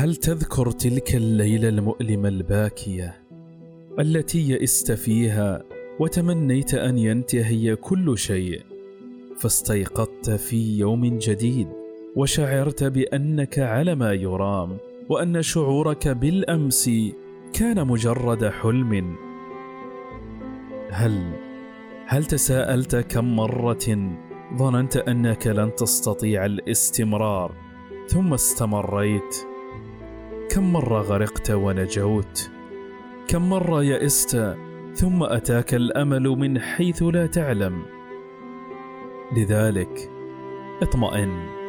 هل تذكر تلك الليلة المؤلمة الباكية التي يئست فيها وتمنيت أن ينتهي كل شيء؟ فاستيقظت في يوم جديد وشعرت بأنك على ما يرام وأن شعورك بالأمس كان مجرد حلم. هل هل تساءلت كم مرة ظننت أنك لن تستطيع الاستمرار ثم استمريت؟ كم مرة غرقت ونجوت؟ كم مرة يئست ثم أتاك الأمل من حيث لا تعلم؟ لذلك اطمئن.